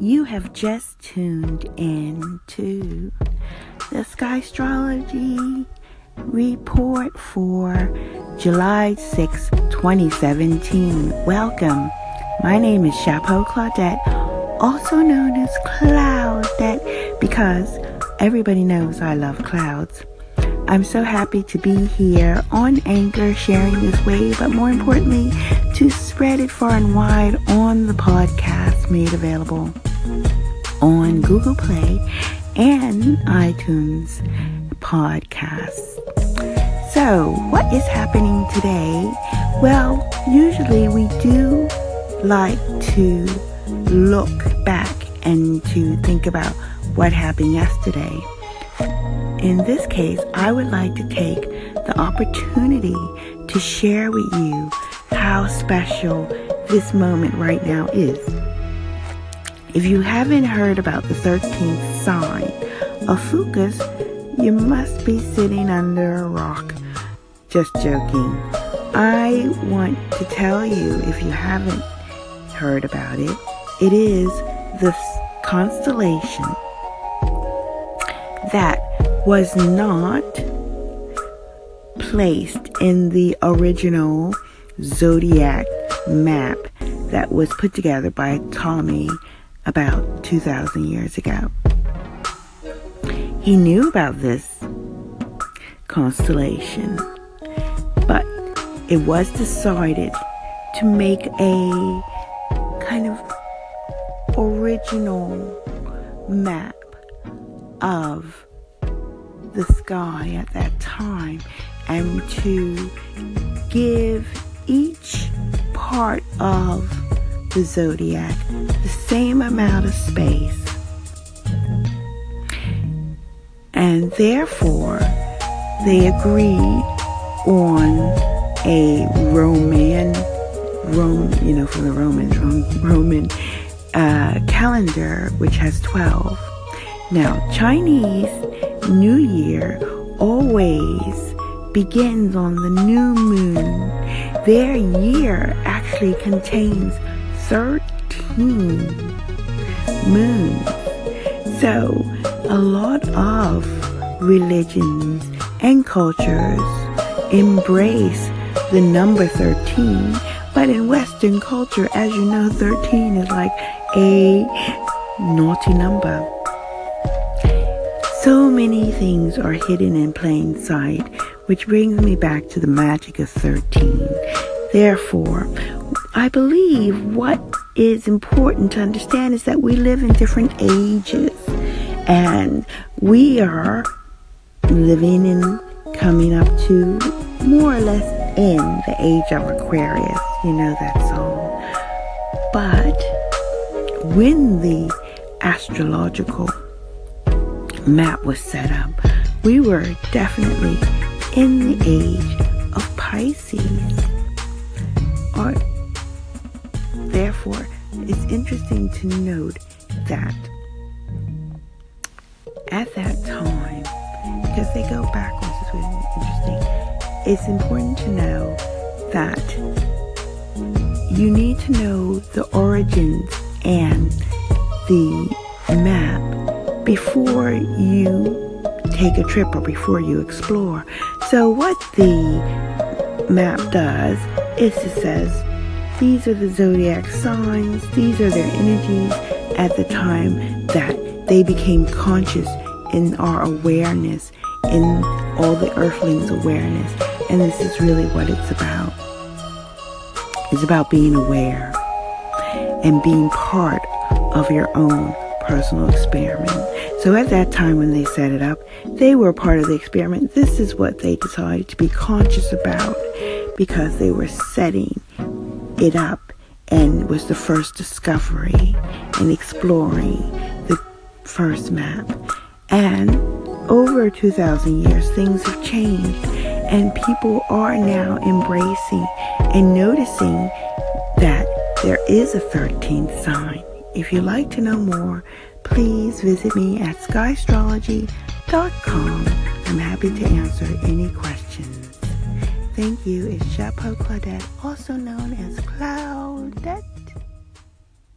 You have just tuned in to the Sky Astrology report for July 6, 2017. Welcome. My name is Chapeau Claudette, also known as Cloudette, because everybody knows I love clouds. I'm so happy to be here on Anchor sharing this wave, but more importantly, to spread it far and wide on the podcast made available on Google Play and iTunes podcasts. So, what is happening today? Well, usually we do like to look back and to think about what happened yesterday. In this case, I would like to take the opportunity to share with you how special this moment right now is. If you haven't heard about the 13th sign of Fucus, you must be sitting under a rock. Just joking. I want to tell you, if you haven't heard about it, it is the constellation that was not placed in the original zodiac map that was put together by Ptolemy about 2,000 years ago. He knew about this constellation, but it was decided to make a kind of original map of the sky at that time and to give each part of the zodiac the same amount of space. And therefore, they agreed on a Roman, Rome, you know, for the Romans, Roman uh, calendar, which has 12. Now, Chinese New Year always begins on the new moon. Their year actually contains 13 moons. So, a lot of religions and cultures embrace the number 13, but in Western culture, as you know, 13 is like a naughty number. So many things are hidden in plain sight, which brings me back to the magic of 13. Therefore, I believe what is important to understand is that we live in different ages and we are living in coming up to more or less in the age of Aquarius. You know that song. But when the astrological map was set up, we were definitely in the age of Pisces. It's interesting to note that at that time, because they go backwards, it's really interesting. It's important to know that you need to know the origins and the map before you take a trip or before you explore. So, what the map does is it says these are the zodiac signs, these are their energies at the time that they became conscious in our awareness, in all the earthlings' awareness. And this is really what it's about. It's about being aware and being part of your own personal experiment. So at that time when they set it up, they were part of the experiment. This is what they decided to be conscious about because they were setting it up and was the first discovery and exploring the first map. And over 2,000 years, things have changed and people are now embracing and noticing that there is a 13th sign. If you'd like to know more, please visit me at skyastrology.com. I'm happy to answer any questions. Thank you. It's Chapeau Claudette, also known as Cloudette.